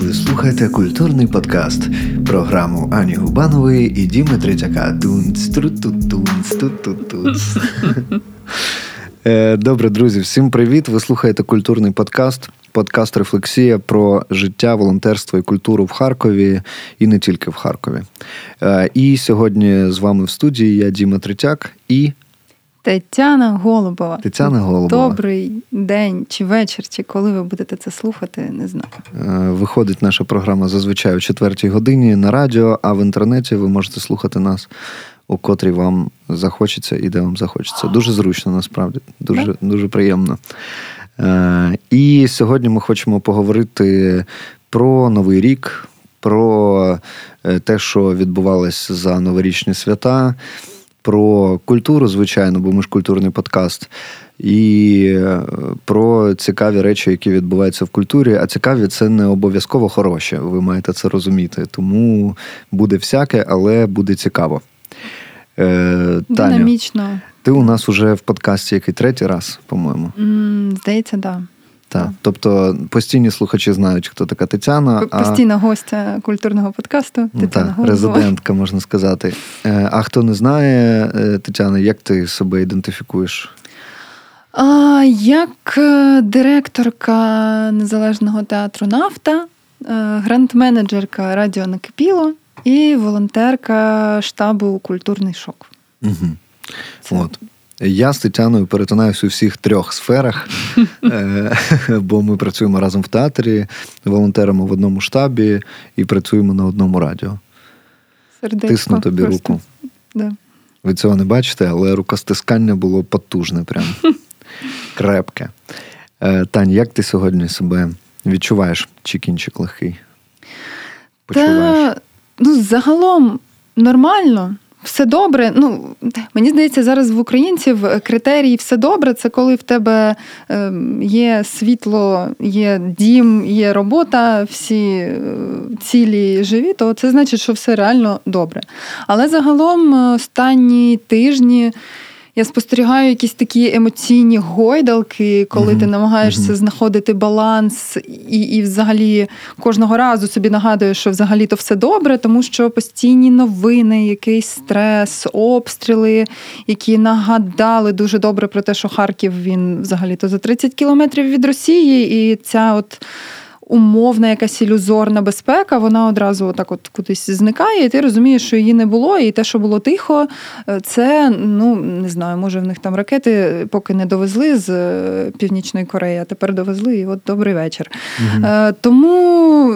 Ви слухаєте культурний подкаст, програму Ані Губанової і Діми Третяка. Е, добре, друзі, всім привіт! Ви слухаєте культурний подкаст, подкаст Рефлексія про життя, волонтерство і культуру в Харкові і не тільки в Харкові. Е, і сьогодні з вами в студії я Діма Третяк і Тетяна Голубова. Тетяна Голубова. Добрий день чи вечір, чи коли ви будете це слухати, не знаю. Е, виходить наша програма зазвичай о четвертій годині на радіо, а в інтернеті ви можете слухати нас, у котрій вам захочеться і де вам захочеться. Дуже зручно, насправді, дуже, дуже приємно. Е, і сьогодні ми хочемо поговорити про новий рік, про е, те, що відбувалось за новорічні свята про культуру, звичайно, бо ми ж культурний подкаст, і е, про цікаві речі, які відбуваються в культурі. А цікаві це не обов'язково хороше. Ви маєте це розуміти. Тому буде всяке, але буде цікаво. Е, Динамічно. ти у нас уже в подкасті який третій раз, по-моєму. Здається, так. Да. Так. Тобто постійні слухачі знають, хто така Тетяна. Постійна а... гостя культурного подкасту. Ну, Тетяна так, резидентка, можна сказати. Е, а хто не знає, е, Тетяна, як ти себе ідентифікуєш? А, Як е, директорка незалежного театру Нафта, гранд-менеджерка Радіо Накипіло і волонтерка штабу Культурний шок. Угу. От. Я з Тетяною перетинаюся у всіх трьох сферах, е, бо ми працюємо разом в театрі, волонтеримо в одному штабі і працюємо на одному радіо. Сердечко Тисну тобі просто. руку. Да. Ви цього не бачите, але рукостискання було потужне, прям крепке. Е, Тань, як ти сьогодні себе відчуваєш? Чи кінчик легкий? Почуваєш? Та, ну, Загалом нормально. Все добре. Ну мені здається, зараз в українців критерії все добре. Це коли в тебе ем, є світло, є дім, є робота, всі е, цілі живі, то це значить, що все реально добре. Але загалом е, останні тижні. Я спостерігаю якісь такі емоційні гойдалки, коли mm-hmm. ти намагаєшся mm-hmm. знаходити баланс, і і взагалі кожного разу собі нагадуєш, що взагалі то все добре, тому що постійні новини, якийсь стрес, обстріли, які нагадали дуже добре про те, що Харків він взагалі то за 30 кілометрів від Росії, і ця от умовна якась ілюзорна безпека, вона одразу так от кудись зникає, і ти розумієш, що її не було, і те, що було тихо, е, це ну не знаю, може в них там ракети поки не довезли з е, Північної Кореї, а тепер довезли, і от добрий вечір. Угу. Тому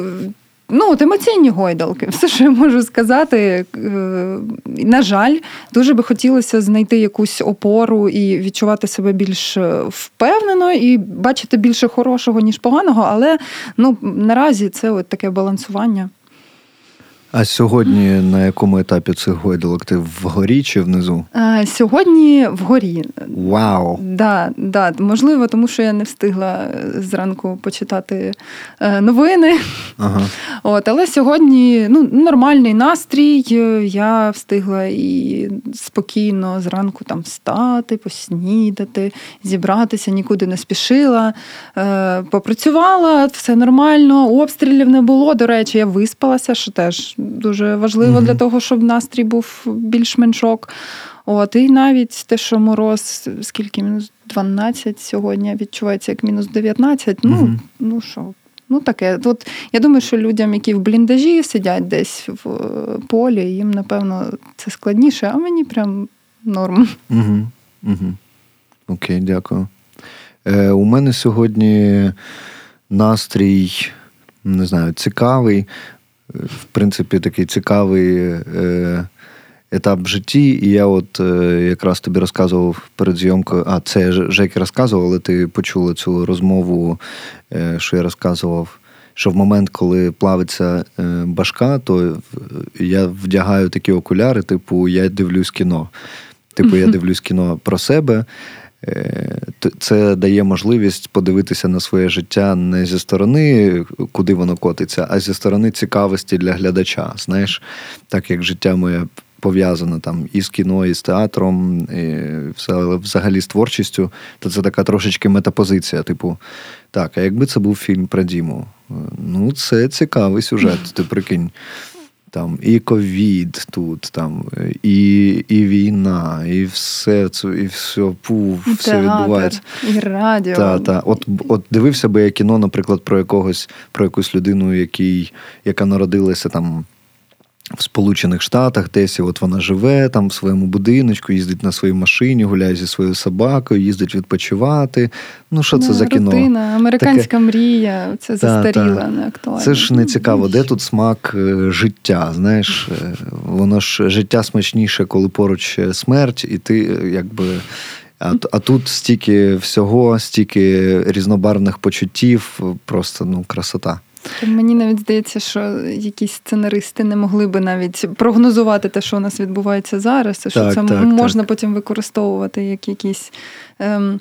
Ну, от емоційні гойдалки, все, що я можу сказати. Е, на жаль, дуже би хотілося знайти якусь опору і відчувати себе більш е, впевнено і бачити більше хорошого, ніж поганого, але ну, наразі це от таке балансування. А сьогодні на якому етапі цих гойдалок? Ти вгорі чи внизу? А, Сьогодні вгорі. Вау! Да, да, Можливо, тому що я не встигла е, зранку почитати е, новини. Ага. От, Але сьогодні ну, нормальний настрій. Я встигла і спокійно зранку там встати, поснідати, зібратися, нікуди не спішила. Е, попрацювала, все нормально, обстрілів не було. До речі, я виспалася, що теж дуже важливо mm-hmm. для того, щоб настрій був більш-менш ок. От, І навіть те, що мороз, скільки мінус 12 сьогодні відчувається як мінус 19, ну mm-hmm. ну що, ну таке. От, Я думаю, що людям, які в бліндажі сидять десь в е, полі, їм, напевно, це складніше, а мені прям норм. Угу, угу. Окей, дякую. Е, У мене сьогодні настрій, не знаю, цікавий в принципі, такий цікавий етап в житті. І я от якраз тобі розказував перед зйомкою, а це Жеки розказував, але ти почула цю розмову, що я розказував. Що в момент, коли плавиться башка, то я вдягаю такі окуляри, типу, я дивлюсь кіно. Типу, я дивлюсь кіно про себе. Е, це дає можливість подивитися на своє життя не зі сторони, куди воно котиться, а зі сторони цікавості для глядача. Знаєш, так як життя моє пов'язане там і з кіно, і з театром, і взагалі з творчістю, то це така трошечки метапозиція. Типу, так, а якби це був фільм про Діму? Ну, це цікавий сюжет, ти прикинь. Там і ковід тут, там, і і війна, і все це, і все пуф і все театр, відбувається. І радіо. Та, та. От от дивився би я кіно, наприклад, про якогось, про якусь людину, який, яка народилася там в Сполучених Штатах, десь і от вона живе там в своєму будиночку, їздить на своїй машині, гуляє зі своєю собакою, їздить відпочивати. Ну, що це не, за кіно? Рутина, американська Таке... мрія, це застаріла, не актуально. Це ж не цікаво, де тут смак е, життя. Знаєш, е, воно ж життя смачніше, коли поруч е, смерть, і ти якби. А а тут стільки всього, стільки різнобарвних почуттів, просто ну красота. Мені навіть здається, що якісь сценаристи не могли би навіть прогнозувати те, що у нас відбувається зараз, і що так, це так, можна так. потім використовувати як якісь. Ем,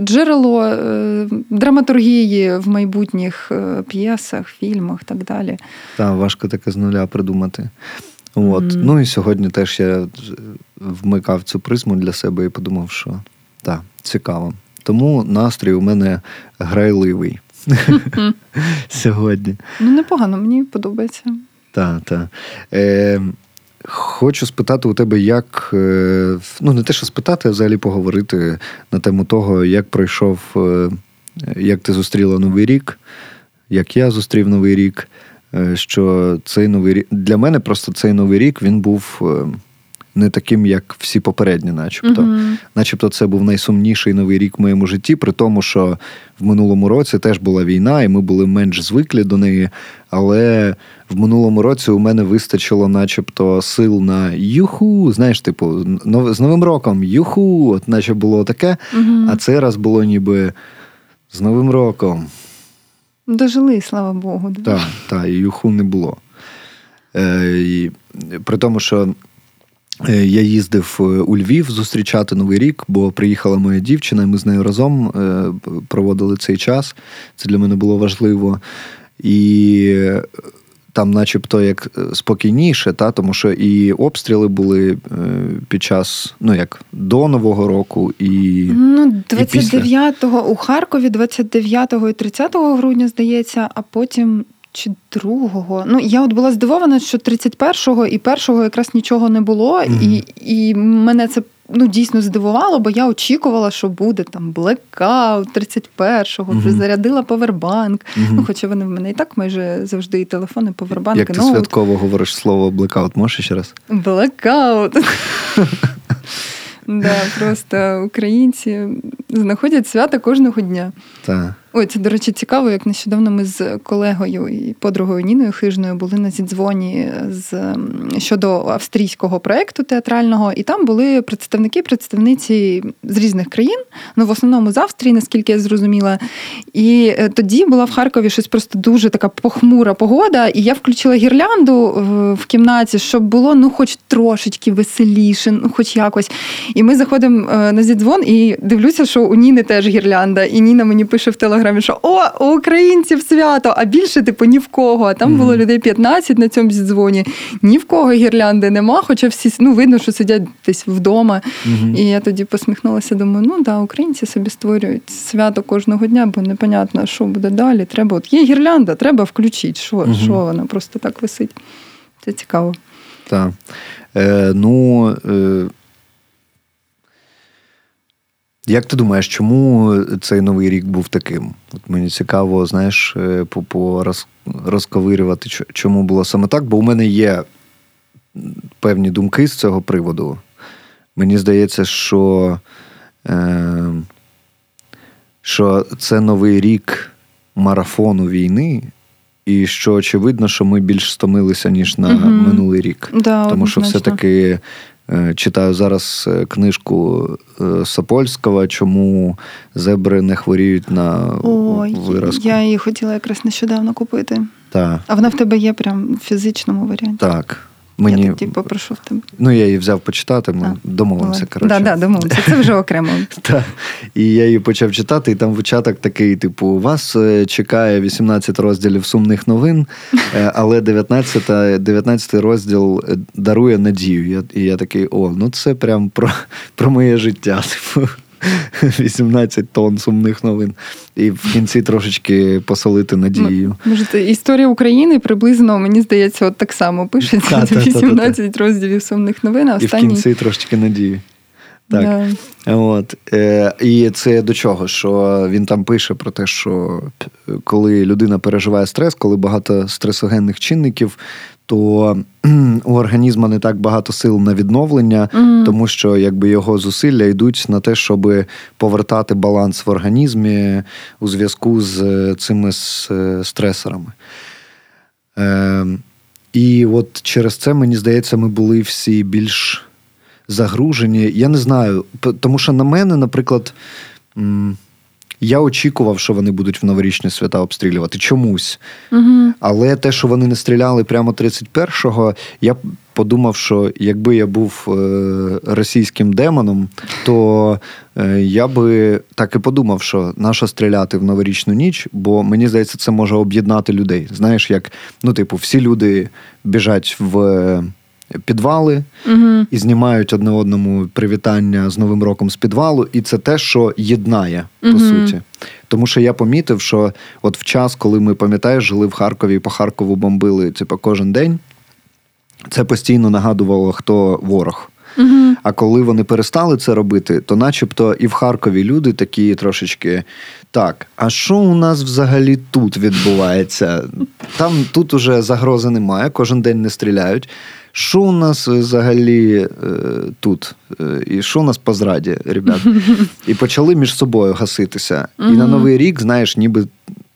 Джерело е, драматургії в майбутніх е, п'єсах, фільмах і так далі. Так, важко таке з нуля придумати. От. Mm. Ну і сьогодні теж я вмикав цю призму для себе і подумав, що так, цікаво. Тому настрій у мене грайливий. сьогодні. Ну, непогано, мені подобається. Так, так. Е, Хочу спитати у тебе, як е, ну не те, що спитати, а взагалі поговорити на тему того, як пройшов, е, як ти зустріла Новий рік, як я зустрів Новий рік. Е, що цей новий рік для мене просто цей новий рік він був не таким, як всі попередні, начебто. Uh-huh. Начебто, це був найсумніший новий рік в моєму житті, при тому, що в минулому році теж була війна, і ми були менш звиклі до неї. Але в минулому році у мене вистачило, начебто, сил на юху. Знаєш, типу, з Новим роком юху, от наче було таке. Uh-huh. А цей раз було ніби з Новим роком. Дожили, слава Богу. Так, так, і юху не було. Е, і, При тому, що я їздив е, у Львів зустрічати Новий рік, бо приїхала моя дівчина, і ми з нею разом е, проводили цей час. Це для мене було важливо. І там, начебто, як спокійніше, та, тому що і обстріли були під час, ну як до Нового року, і. Ну, 29-го у Харкові, 29-го і 30 грудня, здається, а потім чи другого. Ну, я от була здивована, що 31-го і 1-го якраз нічого не було, mm-hmm. і і мене це ну, дійсно здивувало, бо я очікувала, що буде там блекаут 31-го, вже mm-hmm. зарядила повербанк. Mm-hmm. Ну, Хоча вони в мене і так майже завжди і телефони, повербанки. Як ти ноут. святково говориш слово блекаут, можеш ще раз? Блекаут. Просто українці знаходять свято кожного дня. Так. Ой, це, до речі, цікаво, як нещодавно ми з колегою і подругою Ніною Хижною були на зідзвоні з щодо австрійського проєкту театрального, і там були представники, представниці з різних країн, ну в основному з Австрії, наскільки я зрозуміла. І е, тоді була в Харкові щось просто дуже така похмура погода, і я включила гірлянду в кімнаті, щоб було ну, хоч трошечки веселіше, ну хоч якось. І ми заходимо е, на зідзвон і дивлюся, що у Ніни теж гірлянда, і Ніна мені пише в телеграмі інстаграмі, що о, у українців свято, а більше, типу, ні в кого. А там mm-hmm. було людей 15 на цьому дзвоні, ні в кого гірлянди нема, хоча всі ну, видно, що сидять десь вдома. Mm-hmm. І я тоді посміхнулася, думаю, ну да, українці собі створюють свято кожного дня, бо непонятно, що буде далі. Треба, от є гірлянда, треба включити. Що mm-hmm. що вона просто так висить. Це цікаво. Так. Е, Ну. Е... Як ти думаєш, чому цей новий рік був таким? От Мені цікаво, знаєш, е, розковирювати, чому було саме так, бо у мене є певні думки з цього приводу. Мені здається, що е, що це новий рік марафону війни, і що очевидно, що ми більш стомилися, ніж на угу. минулий рік. Да, Тому що все-таки Е, читаю зараз е, книжку е, Сапольського, чому зебри не хворіють на Ой, виразку. Я її хотіла якраз нещодавно купити. Так. А вона в тебе є прям в фізичному варіанті. Так. Мені... Я тоді попрошу в тебе. Ну, я її взяв почитати, ми а, домовимося. Так, да, да, домовимося. Це вже окремо. Так. І я її почав читати, і там початок такий: типу, вас е, чекає 18 розділів сумних новин, е, але 19 19 розділ дарує надію. І я такий: о, ну це прям про, про моє життя. Типу. 18 тонн сумних новин. І в кінці трошечки посолити надією. Може, історія України приблизно, мені здається, от так само пишеться. 18 розділів сумних новин, а останній... І в кінці трошечки надії. Так. Yeah. От. Е, І це до чого? Що він там пише про те, що коли людина переживає стрес, коли багато стресогенних чинників, то у організму не так багато сил на відновлення, mm. тому що якби його зусилля йдуть на те, щоб повертати баланс в організмі у зв'язку з е, цими е, стресорами. Е, І от через це, мені здається, ми були всі більш загружені. Я не знаю, тому що на мене, наприклад. Я очікував, що вони будуть в новорічні свята обстрілювати чомусь. Угу. Але те, що вони не стріляли прямо 31-го, я подумав, що якби я був е, російським демоном, то е, я би так і подумав, що нащо стріляти в новорічну ніч, бо мені здається, це може об'єднати людей. Знаєш, як ну, типу, всі люди біжать в підвали угу. і знімають одне одному привітання з Новим роком з підвалу, і це те, що єднає по угу. суті. Тому що я помітив, що от в час, коли ми пам'ятаєш, жили в Харкові і по Харкову бомбили типу, кожен день, це постійно нагадувало, хто ворог. Угу. А коли вони перестали це робити, то начебто і в Харкові люди такі трошечки. Так, а що у нас взагалі тут відбувається? Там тут уже загрози немає, кожен день не стріляють що у нас взагалі е, тут? Е, і що у нас по зраді, ребят? І почали між собою гаситися. І на Новий рік, знаєш, ніби.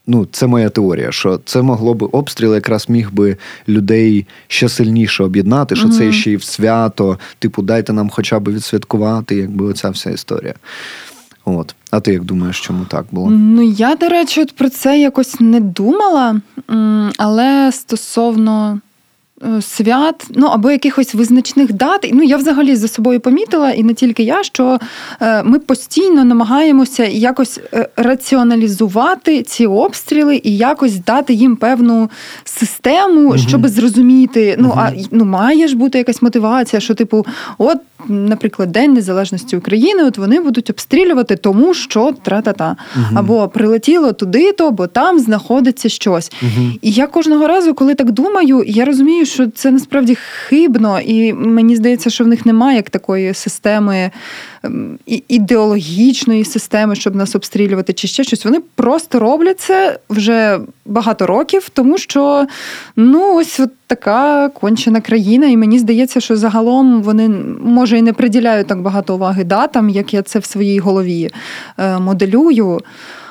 Ну, це моя теорія, що це могло би обстріл якраз міг би людей ще сильніше об'єднати, що це ще й в свято, типу, дайте нам хоча б відсвяткувати, якби оця вся історія. От. А ти як думаєш, чому так було? Ну, я, до речі, от про це якось не думала, але стосовно свят, ну або якихось визначних дат. Ну я взагалі за собою помітила, і не тільки я, що е, ми постійно намагаємося якось е, раціоналізувати ці обстріли і якось дати їм певну систему, угу. щоб зрозуміти. Ну угу. а ну має ж бути якась мотивація, що типу, от, наприклад, День Незалежності України, от вони будуть обстрілювати, тому що тра-та-та. Угу. або прилетіло туди-то, бо там знаходиться щось. І я кожного разу, коли так думаю, я розумію що це насправді хибно, і мені здається, що в них немає як такої системи ем, ідеологічної системи, щоб нас обстрілювати, чи ще щось. Вони просто роблять це вже багато років, тому що ну ось от така кончена країна, і мені здається, що загалом вони може і не приділяють так багато уваги датам, як я це в своїй голові е, моделюю.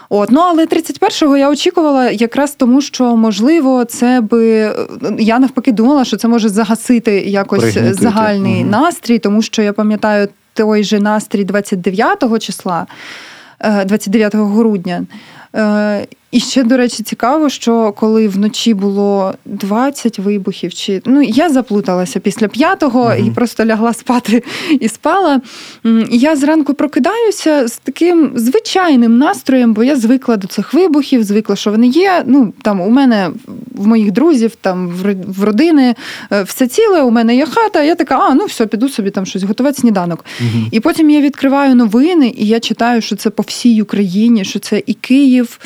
От, ну але 31-го я очікувала якраз тому, що можливо це би я навпаки думала, що це може загасити якось Пригнутити. загальний угу. настрій, тому що я пам'ятаю той же настрій 29-го числа, 29 е, грудня. І ще, до речі, цікаво, що коли вночі було 20 вибухів, чи ну я заплуталася після п'ятого uh і просто лягла спати і спала. Я зранку прокидаюся з таким звичайним настроєм, бо я звикла до цих вибухів, звикла, що вони є. Ну там у мене в моїх друзів, там в родини е, все ціле. У мене є хата. Я така, а ну все, піду собі там щось готувати сніданок. uh І потім я відкриваю новини, і я читаю, що це по всій Україні, що це і Київ.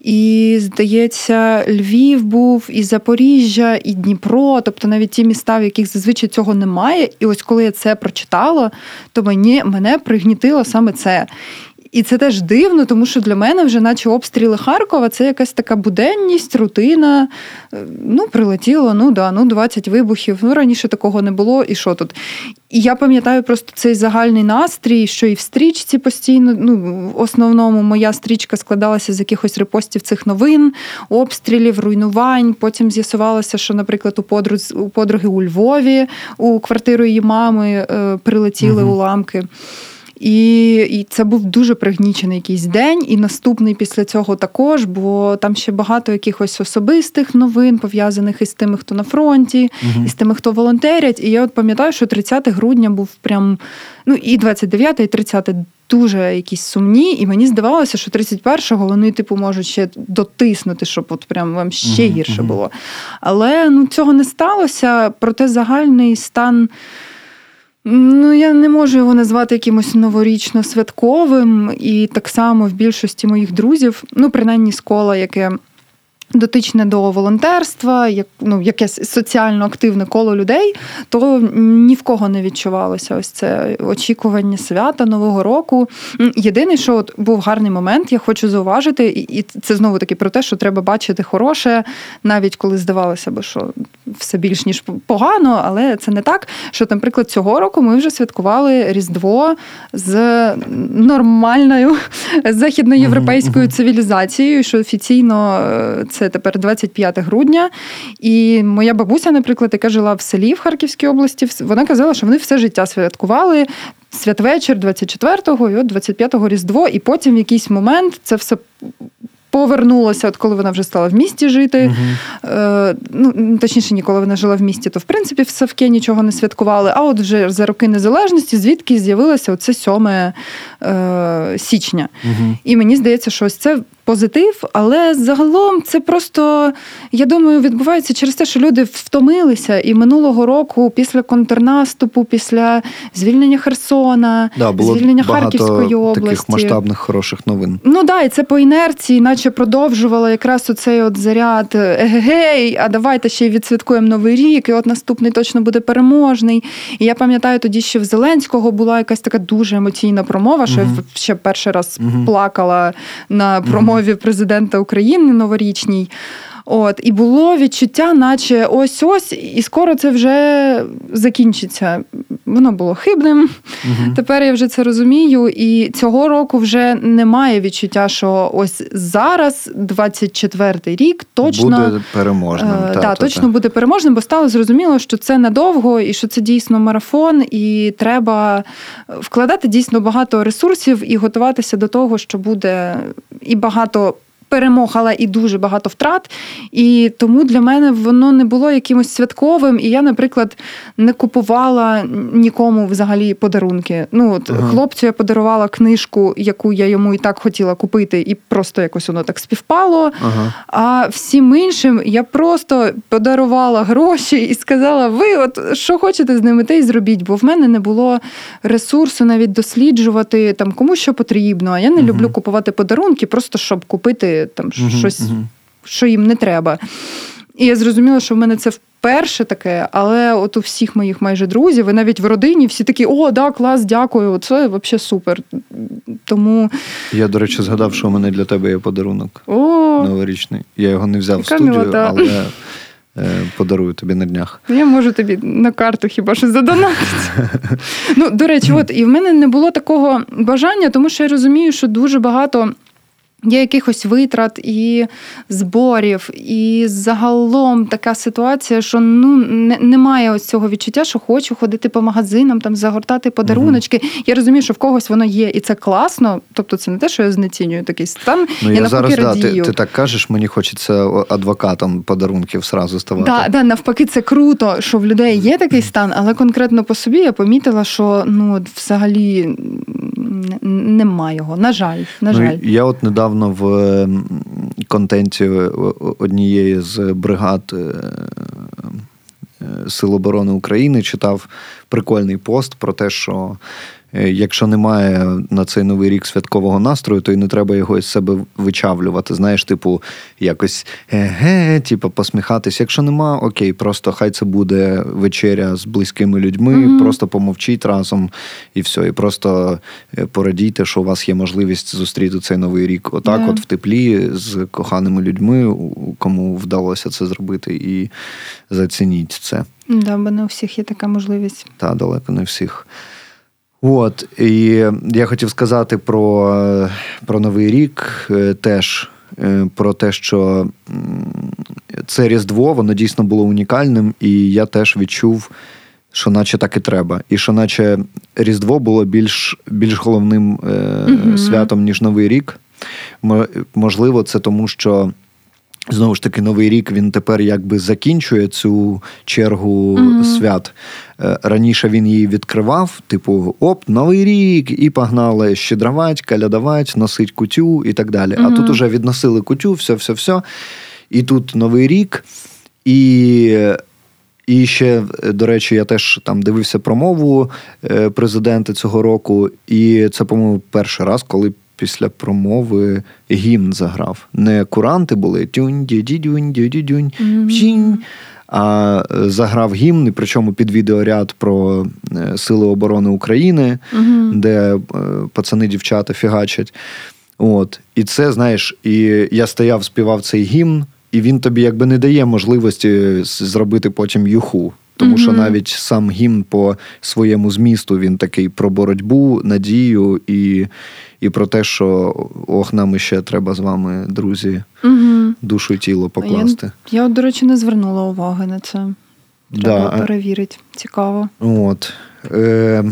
І, здається, Львів був, і Запоріжжя, і Дніпро, тобто навіть ті міста, в яких зазвичай цього немає. І ось коли я це прочитала, то мені мене пригнітило саме це. І це теж дивно, тому що для мене вже, наче обстріли Харкова, це якась така буденність, рутина. Е, ну, прилетіло, ну да, ну 20 вибухів. Ну раніше такого не було, і що тут? І я пам'ятаю просто цей загальний настрій, що і в стрічці постійно. Ну, в основному моя стрічка складалася з якихось репостів цих новин, обстрілів, руйнувань. Потім з'ясувалося, що, наприклад, у подруги, у подруги у Львові у квартиру її мами е, прилетіли угу. уламки. І і це був дуже пригнічений якийсь день, і наступний після цього також, бо там ще багато якихось особистих новин пов'язаних із тими, хто на фронті, угу. із тими, хто волонтерять. І я от пам'ятаю, що 30 грудня був прям, ну і 29, і 30 дуже якісь сумні, і мені здавалося, що 31-го вони, типу, можуть ще дотиснути, щоб от прям вам ще гірше було. Але ну, цього не сталося, проте загальний стан. Ну, я не можу його назвати якимось новорічно-святковим, і так само в більшості моїх друзів, ну, принаймні, з кола, яке дотичне до волонтерства, як ну якесь соціально активне коло людей, то ні в кого не відчувалося ось це очікування свята Нового року. Єдине, що от був гарний момент, я хочу зауважити, і це знову таки про те, що треба бачити хороше, навіть коли здавалося би, що все більш ніж погано, але це не так. Що, наприклад, цього року ми вже святкували Різдво з нормальною західноєвропейською цивілізацією, що офіційно це це тепер 25 грудня. І моя бабуся, наприклад, яка жила в селі в Харківській області, вона казала, що вони все життя святкували. Святвечір 24-го і от 25-го Різдво, і потім в якийсь момент це все повернулася, от коли вона вже стала в місті жити. Uh-huh. Е, ну, Точніше, ні, коли вона жила в місті, то в принципі в Савке нічого не святкували. А от вже за роки незалежності, звідки з'явилося оце 7 е, січня. Uh-huh. І мені здається, що ось це позитив, але загалом це просто, я думаю, відбувається через те, що люди втомилися. І минулого року, після контрнаступу, після звільнення Херсона, да, було звільнення Харківської області. таких масштабних хороших новин. Ну да, і це по інерції, наче продовжувало якраз оцей от заряд егегей, а давайте ще й відсвяткуємо новий рік, і от наступний точно буде переможний. І я пам'ятаю, тоді ще в Зеленського була якась така дуже емоційна промова, що угу. я ще перший раз угу. плакала на промові президента України новорічній. От, І було відчуття, наче ось ось, і скоро це вже закінчиться. Воно було хибним. Угу. Тепер я вже це розумію. І цього року вже немає відчуття, що ось зараз, 24-й рік, точно буде переможним. Е, та, та, точно та. буде переможним, бо стало зрозуміло, що це надовго і що це дійсно марафон, і треба вкладати дійсно багато ресурсів і готуватися до того, що буде і багато перемог, але і дуже багато втрат. І тому для мене воно не було якимось святковим. І я, наприклад, не купувала нікому взагалі подарунки. Ну от ага. хлопцю я подарувала книжку, яку я йому і так хотіла купити, і просто якось воно так співпало. Ага. А всім іншим я просто подарувала гроші і сказала: ви, от що хочете з ними, те й зробіть, бо в мене не було ресурсу навіть досліджувати там кому що потрібно. А я не ага. люблю купувати подарунки, просто щоб купити там uh щось, що їм не треба. І я зрозуміла, що в мене це вперше таке, але от у всіх моїх майже друзів, і навіть в родині всі такі: о, да, клас, дякую, це взагалі супер. Тому я, до речі, згадав, що у мене для тебе є подарунок О, новорічний. Я його не взяв в студію, милота. але е, подарую тобі на днях. Я можу тобі на карту хіба що задонатити. Ну, до речі, от і в мене не було такого бажання, тому що я розумію, що дуже багато. Є якихось витрат і зборів, і загалом така ситуація, що ну не, немає ось цього відчуття, що хочу ходити по магазинам, там загортати подаруночки. uh Я розумію, що в когось воно є, і це класно. Тобто, це не те, що я знецінюю такий стан. Ну я, я зараз да, ти, ти так кажеш, мені хочеться адвокатом подарунків зразу ставати. Да, да, навпаки, це круто, що в людей є такий стан, але конкретно по собі я помітила, що ну взагалі нема його. На жаль, на ну. Я от недавно в контенті однієї з бригад е, е, Сил оборони України читав прикольний пост про те, що якщо немає на цей новий рік святкового настрою, то й не треба його із себе вичавлювати. Знаєш, типу, якось ге, типу, посміхатись. Якщо нема, окей, просто хай це буде вечеря з близькими людьми, mm-hmm. просто помовчіть разом і все. І просто е, порадійте, що у вас є можливість зустріти цей новий рік. Отак, yeah. от в теплі з коханими людьми, кому вдалося це зробити, і зацініть це. Да, бо не у всіх є така можливість. Так, далеко не всіх. От, і я хотів сказати про про Новий рік е, теж е, про те, що це Різдво, воно дійсно було унікальним, і я теж відчув, що наче так і треба. І що, наче Різдво було більш більш головним е, mm святом, ніж Новий рік. Можливо, це тому, що Знову ж таки, новий рік він тепер якби закінчує цю чергу mm-hmm. свят. Е, раніше він її відкривав, типу, оп, новий рік, і погнали щедровать, калядавать, носить кутю і так далі. Mm-hmm. А тут уже відносили кутю, все, все, все. І тут новий рік. І і ще, до речі, я теж там дивився промову е, президента цього року, і це, по-моєму, перший раз, коли після промови гімн заграв. Не куранти були тюнь дюнь дюнь дюнь а е, заграв гімн, і причому під відеоряд про е, Сили оборони України, де пацани, дівчата фігачать. От. І це, знаєш, і я стояв, співав цей гімн і він тобі якби не дає можливості зробити потім юху. Тому mm-hmm. що навіть сам гімн по своєму змісту він такий про боротьбу, надію і і про те, що ох, нам іще треба з вами, друзі, mm-hmm. душу і тіло покласти. Я, я, до речі, не звернула уваги на це. Треба да. перевірити. Цікаво. От. Е,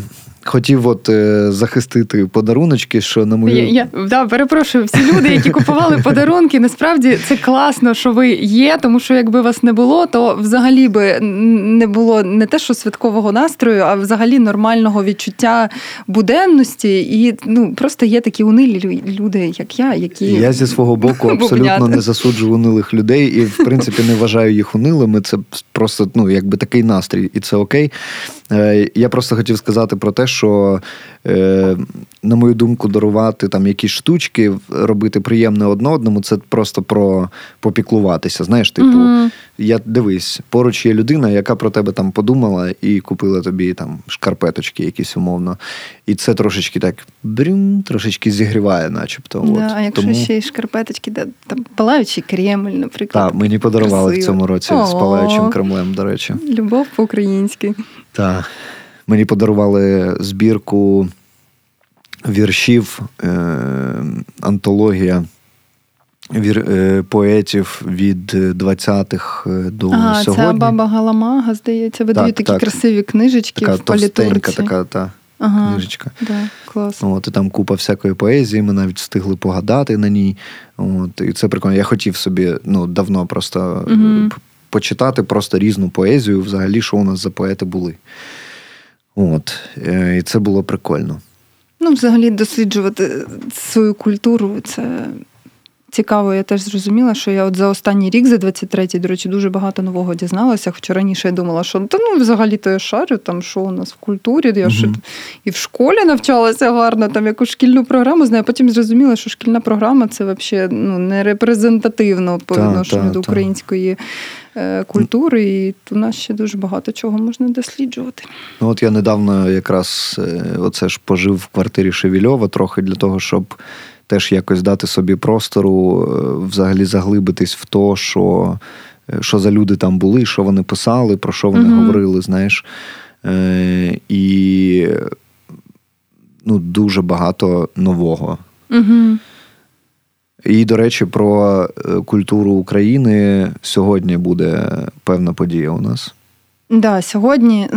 хотів от е, захистити подаруночки, що на мою. Я, я да, перепрошую, всі люди, які купували подарунки, насправді це класно, що ви є, тому що якби вас не було, то взагалі би не було не те, що святкового настрою, а взагалі нормального відчуття буденності. І ну просто є такі унилі люди, як я, які я зі свого боку абсолютно не засуджую унилих людей і, в принципі, не вважаю їх унилими. Це просто ну, якби такий настрій, і це окей. Е, я просто хотів сказати про те, що, е, на мою думку, дарувати там якісь штучки, робити приємне одне одному, це просто про попіклуватися. Знаєш, типу, mm-hmm. я дивись, поруч є людина, яка про тебе там подумала і купила тобі там шкарпеточки, якісь умовно. І це трошечки так брюм, трошечки зігріває, начебто. Да, От. А якщо Тому... ще й шкарпеточки, де там палаючий Кремль, наприклад. Так, мені подарували Красиво. в цьому році О-о-о. з палаючим Кремлем, до речі. Любов по-українськи. Так. Мені подарували збірку віршів, е, антологія вір, е, поетів від 20-х е, до ага, сьогодні. Це баба Галамага, здається, видають такі так. красиві книжечки така в політурці. така та ага, книжечка. Да, клас. От, І там купа всякої поезії, ми навіть встигли погадати на ній. От, І це прикольно. Я хотів собі ну, давно просто угу. почитати просто різну поезію, взагалі, що у нас за поети були. От, е, І це було прикольно. Ну, взагалі, досліджувати свою культуру це цікаво. Я теж зрозуміла, що я от за останній рік, за 23-й, до речі, дуже багато нового дізналася. Хоча раніше я думала, що та ну взагалі-то я шарю, там що у нас в культурі, я ж і в школі навчалася гарно, там якусь шкільну програму знаю. Потім зрозуміла, що шкільна програма це взагалі ну, не репрезентативно по відношенню до української. Е, культури, і у нас ще дуже багато чого можна досліджувати. Ну от я недавно якраз е, оце ж пожив в квартирі Шевільова трохи для того, щоб теж якось дати собі простору, е, взагалі заглибитись в то, що що за люди там були, що вони писали, про що вони угу. говорили, знаєш. Е, І ну, дуже багато нового. Угу. І, до речі, про е, культуру України сьогодні буде певна подія у нас. Так, да, сьогодні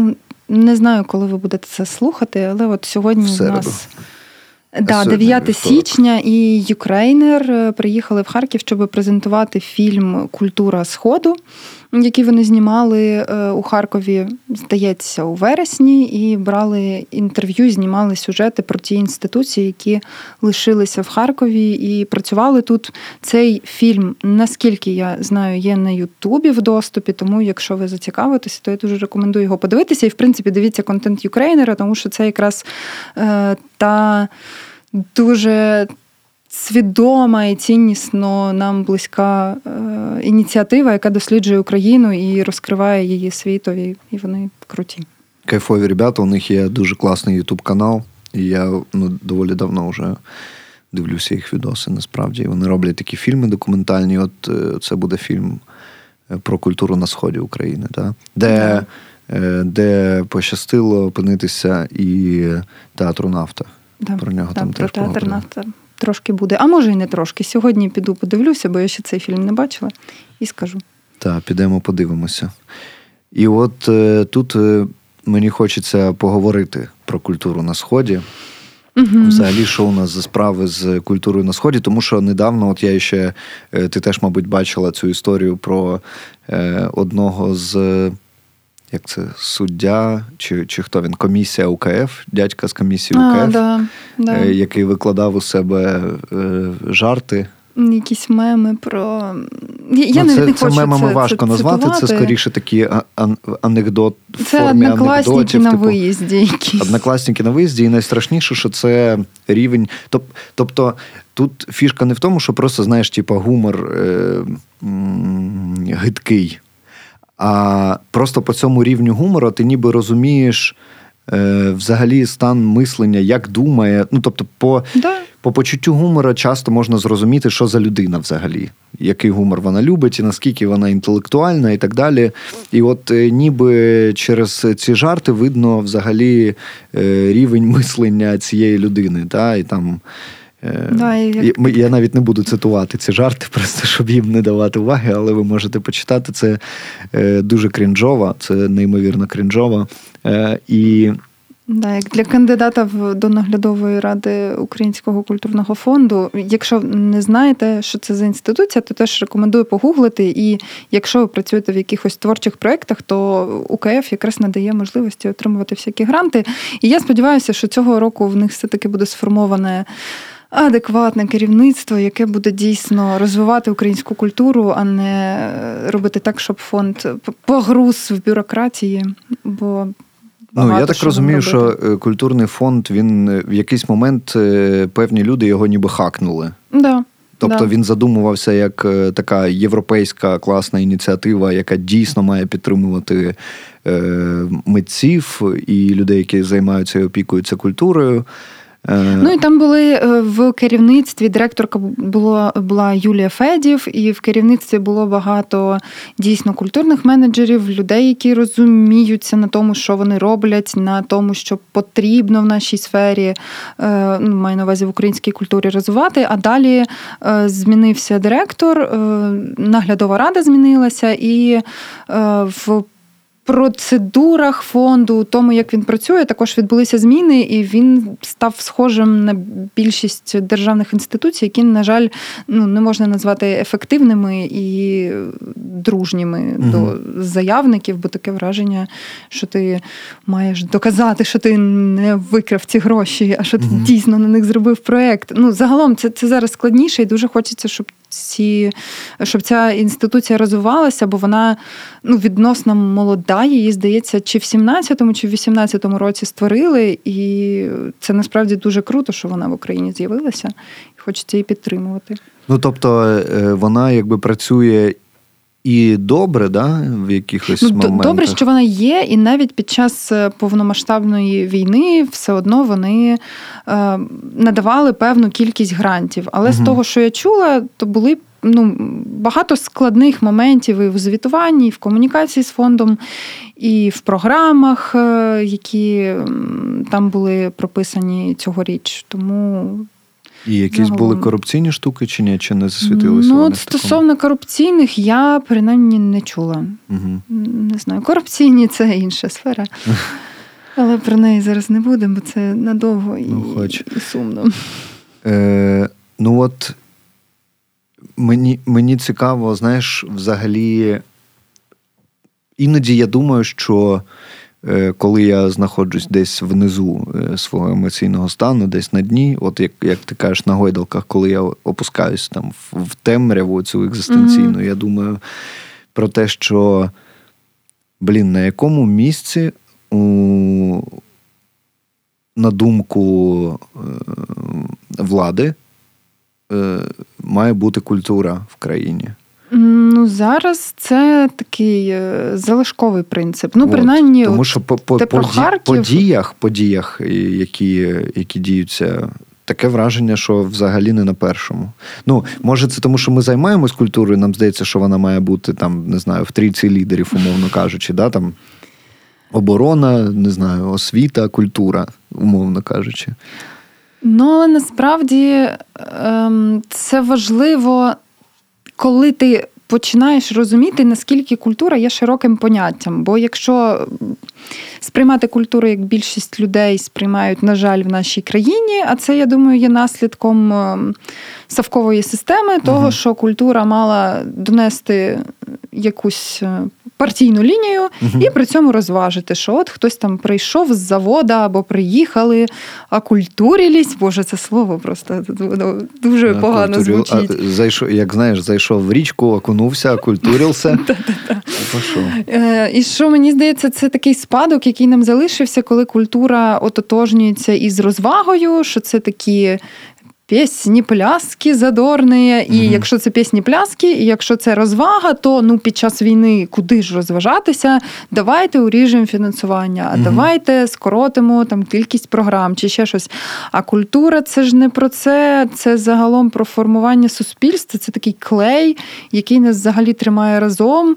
не знаю, коли ви будете це слухати, але от сьогодні у нас да, 9 січня і Ukraїner е, приїхали в Харків, щоб презентувати фільм Культура Сходу які вони знімали е, у Харкові, здається, у вересні, і брали інтерв'ю, знімали сюжети про ті інституції, які лишилися в Харкові і працювали тут. Цей фільм, наскільки я знаю, є на Ютубі в доступі. Тому, якщо ви зацікавитеся, то я дуже рекомендую його подивитися. І, в принципі, дивіться контент Юкрейнера, тому що це якраз е, та дуже свідома і ціннісно нам близька е, ініціатива, яка досліджує Україну і розкриває її світові, і вони круті. Кайфові ребята, у них є дуже класний ютуб канал, і я ну, доволі давно вже дивлюся їх відоси. Насправді вони роблять такі фільми документальні. От е, це буде фільм е, про культуру на сході України, да? де yeah. де пощастило опинитися і театру нафта. Да. Про нього да, там про теж театр нафта трошки буде. А може і не трошки. Сьогодні піду подивлюся, бо я ще цей фільм не бачила, і скажу. Так, підемо подивимося. І от е, тут е, мені хочеться поговорити про культуру на Сході. Угу. Взагалі, що у нас за справи з культурою на сході, тому що недавно, от я ще е, ти теж, мабуть, бачила цю історію про е, одного з як це суддя, чи чи хто він? Комісія УКФ, дядька з комісії УКФ, а, да, да. Е, який викладав у себе е, жарти. Якісь меми про. Я ну, це, не хочу це мемами це, важко це, назвати, це скоріше такі анекдот в це формі однокласники анекдотів. на типу, виїзді. якісь. Однокласники на виїзді, і найстрашніше, що це рівень. Тобто тут фішка не в тому, що просто знаєш, типу, гумор е, гидкий. А просто по цьому рівню гумору ти ніби розумієш е, взагалі стан мислення, як думає. Ну, тобто, по да. по почуттю гумора часто можна зрозуміти, що за людина взагалі, який гумор вона любить, і наскільки вона інтелектуальна і так далі. І от е, ніби через ці жарти видно взагалі е, рівень мислення цієї людини. Та, і там... Е, да, як... Я навіть не буду цитувати ці жарти, просто щоб їм не давати уваги, але ви можете почитати. Це е, дуже крінжово, це неймовірно крінжово. Е, і Да, як для кандидата до наглядової ради Українського культурного фонду. Якщо не знаєте, що це за інституція, то теж рекомендую погуглити. І якщо ви працюєте в якихось творчих проєктах, то УКФ якраз надає можливості отримувати всякі гранти. І я сподіваюся, що цього року в них все-таки буде сформоване адекватне керівництво, яке буде дійсно розвивати українську культуру, а не робити так, щоб фонд погруз в бюрократії. бо Ну, я так розумію, що е, культурний фонд він е, в якийсь момент е, певні люди його ніби хакнули. Да. Тобто да. він задумувався як така європейська класна ініціатива, яка дійсно має підтримувати митців і людей, які займаються і опікуються культурою. Е, ну і там були е, в керівництві директорка було, була Юлія Федів, і в керівництві було багато дійсно культурних менеджерів, людей, які розуміються на тому, що вони роблять, на тому, що потрібно в нашій сфері, е, ну, маю на увазі в українській культурі розвивати. А далі змінився директор, наглядова рада змінилася, і в процедурах фонду, тому як він працює, також відбулися зміни, і він став схожим на більшість державних інституцій, які, на жаль, ну не можна назвати ефективними і дружніми угу. до заявників, бо таке враження, що ти маєш доказати, що ти не викрав ці гроші, а що ти угу. дійсно на них зробив проект. Ну загалом це це зараз складніше, і дуже хочеться, щоб ці, щоб ця інституція розвивалася, бо вона ну, відносно молода, її здається, чи в 17-му, чи в 18-му році створили. І це насправді дуже круто, що вона в Україні з'явилася, і хочеться її підтримувати. Ну тобто е, вона якби працює. І добре, да, в якихось ну, моментах? Добре, що вона є, і навіть під час е, повномасштабної війни все одно вони е, надавали певну кількість грантів. Але угу. з того, що я чула, то були ну, багато складних моментів і в звітуванні, і в комунікації з фондом, і в програмах, е, які там були прописані цьогоріч. Тому. І якісь Загалом. були корупційні штуки чи ні? Чи не засвітилися? Ну, от стосовно корупційних, я принаймні не чула. Угу. Не знаю, корупційні це інша сфера. Але про неї зараз не будемо, бо це надовго і, ну, хоч. і сумно. Е, Ну, от Мені мені цікаво, знаєш, взагалі, іноді я думаю, що коли я знаходжусь десь внизу е, свого емоційного стану, десь на дні, от як як ти кажеш на гойдалках, коли я опускаюсь там в, в темряву цю екзистенційну, mm-hmm. я думаю про те, що, блін, на якому місці у, на думку е, влади е, має бути культура в країні? Ну зараз це такий е, залишковий принцип. Ну, принаймні, тому що по по, по Харків... подіях, подіях, які, які діються. Таке враження, що взагалі не на першому. Ну, може, це тому, що ми займаємось культурою, нам здається, що вона має бути там, не знаю, в трійці лідерів, умовно кажучи, да, там оборона, не знаю, освіта, культура, умовно кажучи. Ну, але насправді ем, це важливо, коли ти починаєш розуміти, наскільки культура є широким поняттям. Бо якщо сприймати культуру, як більшість людей сприймають, на жаль, в нашій країні, а це, я думаю, є наслідком савкової системи, того, угу. що культура мала донести якусь е, партійну лінію uh і при цьому розважити, що от хтось там прийшов з завода або приїхали, акультурілість. Боже, це слово просто дуже погано звучить. А, зайшов, Як знаєш, зайшов в річку, окунувся, акультурівся. Е, і що мені здається, це такий спадок, який нам залишився, коли культура ототожнюється із розвагою, що це такі пісні, пляски задорні. І угу. якщо це пісні пляски, і якщо це розвага, то ну під час війни куди ж розважатися? Давайте уріжемо фінансування, угу. давайте скоротимо там кількість програм чи ще щось. А культура це ж не про це, це загалом про формування суспільства. Це такий клей, який нас взагалі тримає разом.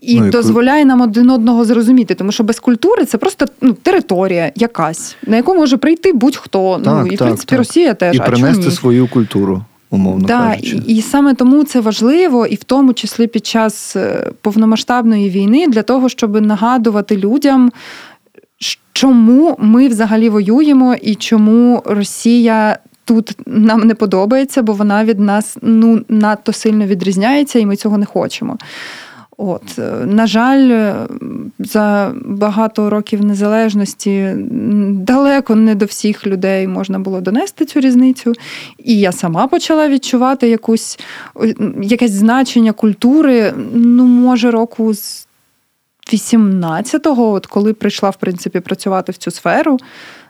І ну, дозволяє нам один одного зрозуміти, тому що без культури це просто ну, територія якась, на яку може прийти будь-хто. Ну, так, ну і так, в принципі так. Росія теж і а принести чому свою культуру. Умовно да, кажучи. І, і саме тому це важливо, і в тому числі під час е, повномасштабної війни, для того, щоб нагадувати людям, чому ми взагалі воюємо і чому Росія тут нам не подобається, бо вона від нас ну надто сильно відрізняється, і ми цього не хочемо. От, е, На жаль, е, за багато років незалежності далеко не до всіх людей можна було донести цю різницю. І я сама почала відчувати якусь, якесь значення культури, ну, може, року з 18-го, от коли прийшла в принципі працювати в цю сферу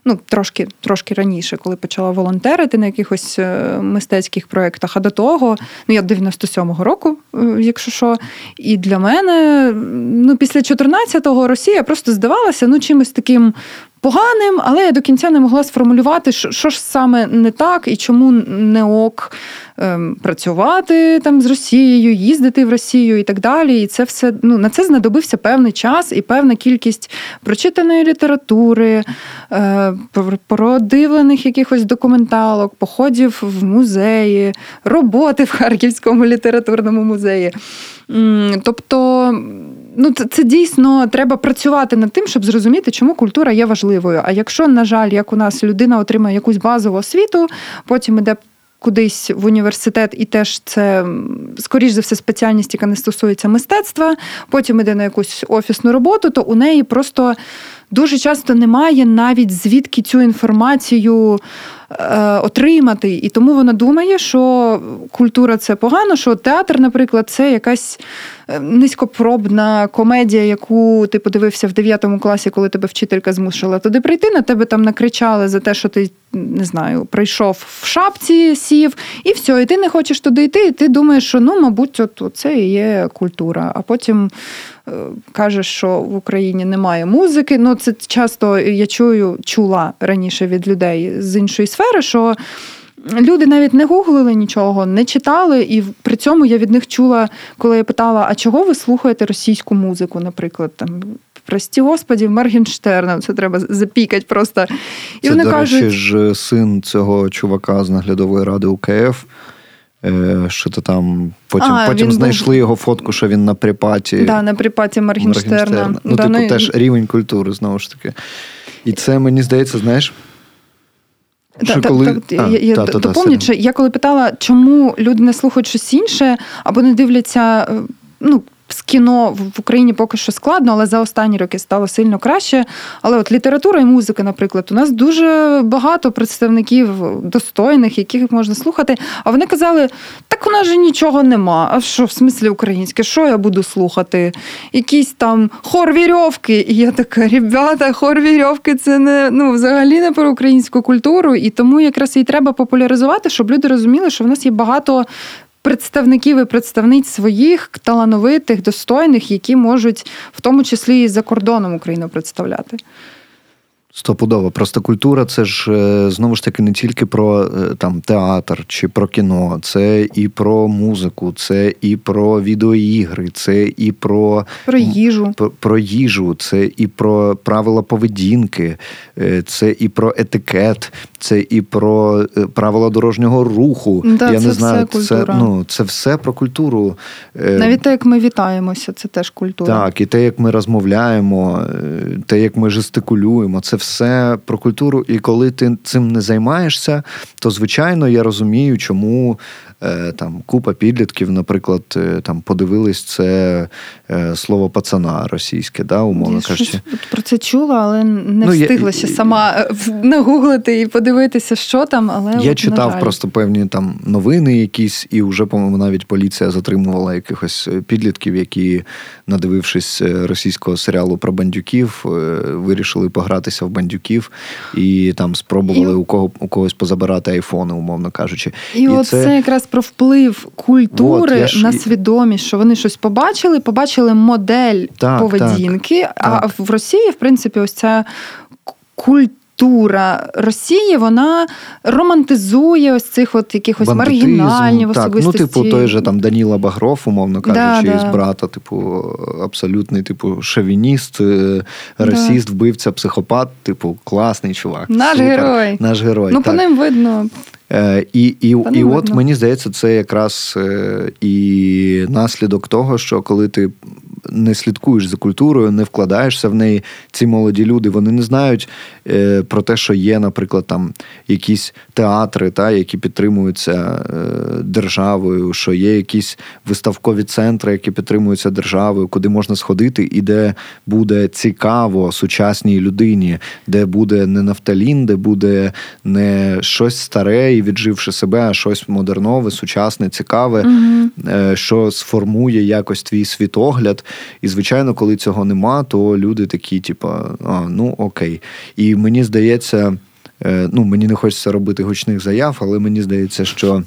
ну трошки трошки раніше, коли почала волонтерити на якихось е, мистецьких проєктах. А до того, ну я 97-го року, е, якщо що, і для мене ну після 14-го Росія просто здавалася ну чимось таким поганим, але я до кінця не могла сформулювати, що, ж саме не так і чому не ок ем, працювати там з Росією, їздити в Росію і так далі. І це все ну на це знадобився певний час і певна кількість прочитаної літератури, е, продивлених якихось документалок, походів в музеї, роботи в Харківському літературному музеї. Тобто, ну це, це дійсно треба працювати над тим, щоб зрозуміти, чому культура є важливою. А якщо, на жаль, як у нас людина отримає якусь базову освіту, потім іде. Кудись в університет, і теж це, скоріш за все, спеціальність, яка не стосується мистецтва, потім іде на якусь офісну роботу, то у неї просто дуже часто немає навіть звідки цю інформацію Е, отримати. І тому вона думає, що культура це погано, що театр, наприклад, це якась низькопробна комедія, яку ти подивився в 9 класі, коли тебе вчителька змусила туди прийти. На тебе там накричали за те, що ти не знаю, прийшов в шапці, сів, і все, і ти не хочеш туди йти, і ти думаєш, що ну, мабуть, от це і є культура. А потім е, кажеш, що в Україні немає музики. Ну, це часто я чую, чула раніше від людей з іншої сфери, що люди навіть не гуглили нічого, не читали, і при цьому я від них чула, коли я питала: а чого ви слухаєте російську музику, наприклад, там. Прості господі, Моргенштерна, це треба запікати просто. І це, вони до кажуть, речі, ж син цього чувака з наглядової ради УКФ. Е, що то там потім а, потім знайшли був... його фотку, що він на припаті. Да, на припаті Моргенштерна. Моргенштерна. Ну, да, типу, ну... теж рівень культури, знову ж таки. І це мені здається, знаєш. Що коли... я та, я коли питала, чому люди не слухають щось інше або не дивляться, е, ну кіно в Україні поки що складно, але за останні роки стало сильно краще. Але от література і музика, наприклад, у нас дуже багато представників достойних, яких можна слухати. А вони казали: так у нас же нічого нема. А що в смислі українське? Що я буду слухати? Якісь там хор вірьовки. І я така, ребята, хор вірьовки це не ну взагалі не про українську культуру. І тому якраз і треба популяризувати, щоб люди розуміли, що в нас є багато представників і представниць своїх талановитих, достойних, які можуть в тому числі і за кордоном Україну представляти. Стопудово. Просто культура це ж е, знову ж таки не тільки про е, там театр чи про кіно, це і про музику, це і про відеоігри, це і про про їжу, про, про їжу, це і про правила поведінки, е, це і про етикет, це і про правила дорожнього руху. Да, Я це не знаю, все це ну це все про культуру. Навіть те, як ми вітаємося, це теж культура. Так, і те, як ми розмовляємо, те, як ми жестикулюємо, це все про культуру. І коли ти цим не займаєшся, то звичайно я розумію, чому там купа підлітків, наприклад, е, там подивились це е, слово пацана російське, да, умовно кажучи. Про це чула, але не ну, встигла я, ще сама нагуглити і подивитися, що там. Але я от, читав просто певні там новини, якісь, і вже по-моєму навіть поліція затримувала якихось підлітків, які, надивившись російського серіалу про бандюків, вирішили погратися в бандюків і там спробували і... у кого у когось позабирати айфони, умовно кажучи. І, і от це якраз про вплив культури вот, на свідомість, що вони щось побачили, побачили модель так, поведінки. Так, а так. в Росії, в принципі, ось ця культура. Культура Росії вона романтизує ось цих от якихось Бандитизм, маргінальні так. особистості. Ну, типу, той же там Даніла Багров, умовно кажучи, да, да. брата, типу, абсолютний, типу, шовініст, е, расіст, да. вбивця, психопат, типу, класний чувак. Наш Супер. герой. Наш герой. Ну, так. по ним видно. Е, і і, і от мені здається, це якраз е, і наслідок того, що коли ти не слідкуєш за культурою, не вкладаєшся в неї. Ці молоді люди вони не знають е, про те, що є, наприклад, там якісь театри, та, які підтримуються е, державою, що є якісь виставкові центри, які підтримуються державою, куди можна сходити, і де буде цікаво сучасній людині, де буде не нафталін, де буде не щось старе і відживши себе, а щось модернове, сучасне, цікаве, угу. що сформує якось твій світогляд. І, звичайно, коли цього нема, то люди такі, типу, а, ну окей. І мені здається, е, ну мені не хочеться робити гучних заяв, але мені здається, що.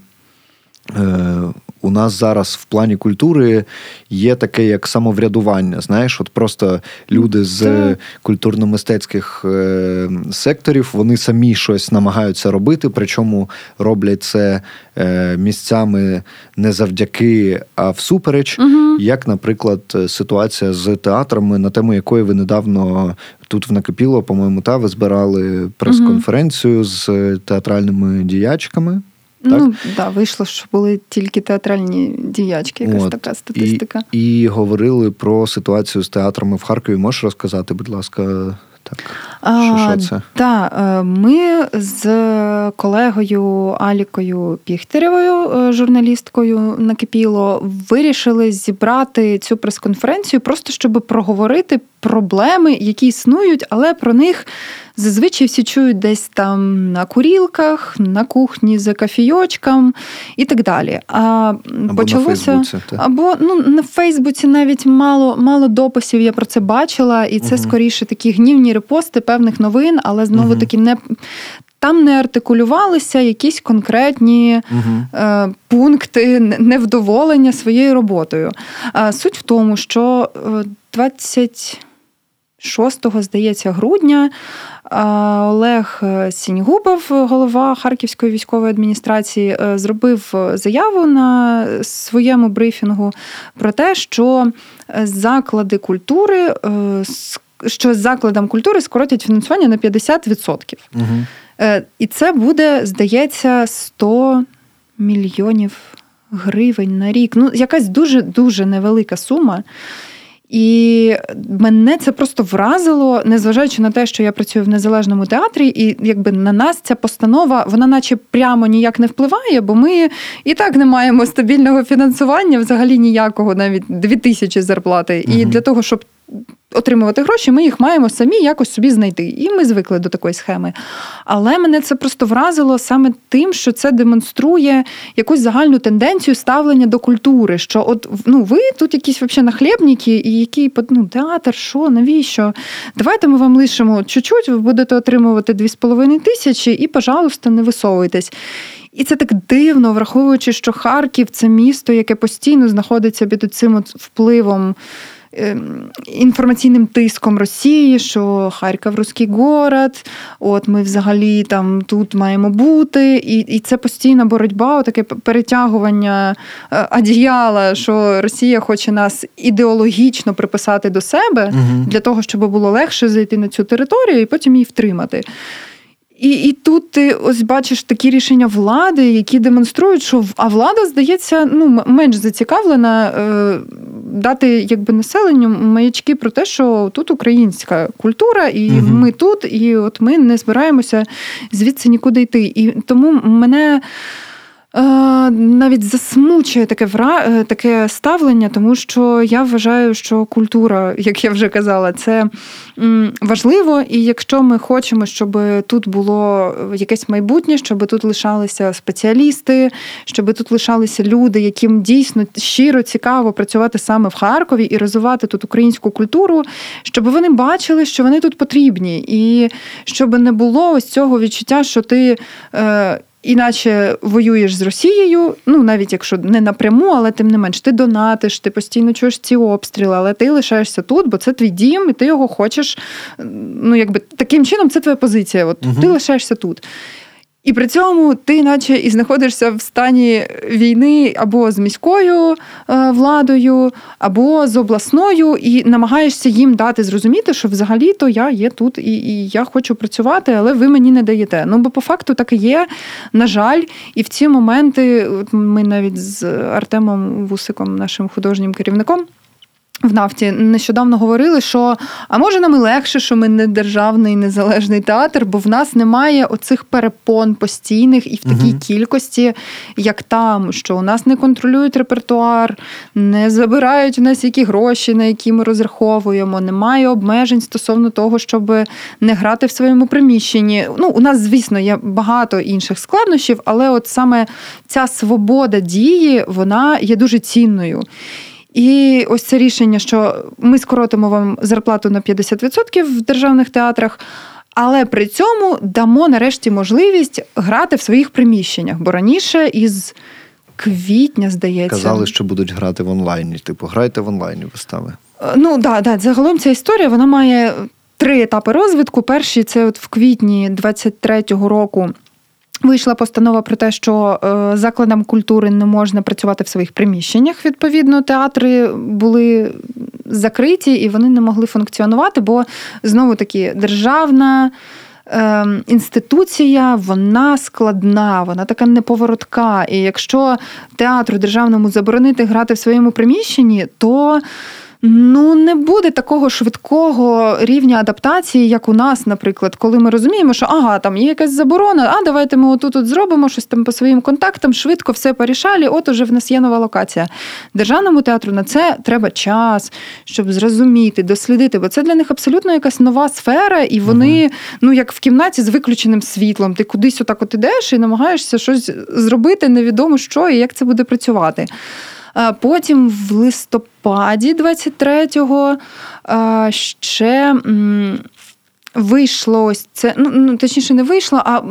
У нас зараз в плані культури є таке як самоврядування. Знаєш, от просто люди з культурно-мистецьких е, секторів вони самі щось намагаються робити, причому роблять це е, місцями не завдяки, а всупереч. Угу. Як, наприклад, ситуація з театрами, на тему якої ви недавно тут в Накипіло, по-моєму, та ви збирали прес-конференцію угу. з театральними діячками. Так? Ну да, вийшло, що були тільки театральні діячки, якась От. така статистика. І, і говорили про ситуацію з театрами в Харкові. Можеш розказати, будь ласка, так. Що, що це? Так, е, ми з колегою Алікою Піхтеревою, е, журналісткою накипіло, вирішили зібрати цю прес-конференцію, просто щоб проговорити проблеми, які існують, але про них зазвичай всі чують десь там на курілках, на кухні за кафійочком і так далі. А або почалося на Фейсбуці, або ну на Фейсбуці навіть мало мало дописів. Я про це бачила, і це угу. скоріше такі гнівні репости певних новин, але знову таки не. Там не артикулювалися якісь конкретні uh е, пункти невдоволення своєю роботою. Е, суть в тому, що 26, е, здається, грудня Олег Сіньгубов, голова Харківської військової адміністрації, е, зробив заяву на своєму брифінгу про те, що заклади культури е, що закладам культури скоротять фінансування на 50%. Угу. І це буде, здається, 100 мільйонів гривень на рік. Ну, якась дуже дуже невелика сума. І мене це просто вразило, незважаючи на те, що я працюю в незалежному театрі, і якби на нас ця постанова, вона наче прямо ніяк не впливає, бо ми і так не маємо стабільного фінансування, взагалі ніякого, навіть 2000 зарплати. Угу. І для того, щоб отримувати гроші, ми їх маємо самі якось собі знайти. І ми звикли до такої схеми. Але мене це просто вразило саме тим, що це демонструє якусь загальну тенденцію ставлення до культури. Що от ну ви тут якісь взагалі нахлєбники, і який ну, театр, що, навіщо? Давайте ми вам лишимо чуть-чуть, ви будете отримувати 2,5 тисячі і, пожалуйста, не висовуйтесь. І це так дивно, враховуючи, що Харків це місто, яке постійно знаходиться під цим впливом інформаційним тиском Росії, що Харків руський город, от ми взагалі там тут маємо бути. І і це постійна боротьба, таке перетягування е, одіяла, що Росія хоче нас ідеологічно приписати до себе угу. для того, щоб було легше зайти на цю територію і потім її втримати. І і тут ти ось бачиш такі рішення влади, які демонструють, що а влада, здається, ну менш зацікавлена е, дати якби населенню маячки про те, що тут українська культура, і угу. ми тут, і от ми не збираємося звідси нікуди йти. І тому мене. Е, навіть засмучує таке е, таке ставлення, тому що я вважаю, що культура, як я вже казала, це важливо. І якщо ми хочемо, щоб тут було якесь майбутнє, щоб тут лишалися спеціалісти, щоб тут лишалися люди, яким дійсно щиро цікаво працювати саме в Харкові і розвивати тут українську культуру, щоб вони бачили, що вони тут потрібні, і щоб не було ось цього відчуття, що ти. Е, іначе воюєш з Росією, ну навіть якщо не напряму, але тим не менш, ти донатиш, ти постійно чуєш ці обстріли, але ти лишаєшся тут, бо це твій дім, і ти його хочеш. Ну, якби таким чином, це твоя позиція. От угу. ти лишаєшся тут. І при цьому ти, наче, і знаходишся в стані війни або з міською е, владою, або з обласною, і намагаєшся їм дати зрозуміти, що взагалі-то я є тут і і я хочу працювати, але ви мені не даєте. Ну бо по факту так і є. На жаль, і в ці моменти ми навіть з Артемом Вусиком, нашим художнім керівником. В нафті нещодавно говорили, що а може нам і легше, що ми не державний незалежний театр, бо в нас немає оцих перепон постійних і в такій угу. кількості, як там, що у нас не контролюють репертуар, не забирають у нас які гроші, на які ми розраховуємо. Немає обмежень стосовно того, щоб не грати в своєму приміщенні. Ну, у нас, звісно, є багато інших складнощів, але от саме ця свобода дії, вона є дуже цінною. І ось це рішення, що ми скоротимо вам зарплату на 50% в державних театрах. Але при цьому дамо нарешті можливість грати в своїх приміщеннях, бо раніше із квітня, здається, казали, що будуть грати в онлайні. Типу, грайте в онлайні вистави. Е, ну да, да, загалом ця історія вона має три етапи розвитку. Перший це от в квітні 23-го року Вийшла постанова про те, що е, закладам культури не можна працювати в своїх приміщеннях. Відповідно, театри були закриті і вони не могли функціонувати, бо знову таки державна. Ем, інституція, вона складна, вона така неповоротка. І якщо театру державному заборонити грати в своєму приміщенні, то Ну, не буде такого швидкого рівня адаптації, як у нас, наприклад, коли ми розуміємо, що ага, там є якась заборона, а давайте ми отут от зробимо щось там по своїм контактам, швидко все порішалі, от уже в нас є нова локація. Державному театру на це треба час, щоб зрозуміти, дослідити, бо це для них абсолютно якась нова сфера, і вони, угу. ну як в кімнаті з виключеним світлом, ти кудись отак от ідеш і намагаєшся щось зробити, невідомо що і як це буде працювати. Потім в листопаді 23-го ще вийшло ось це, ну, ну точніше, не вийшло, а.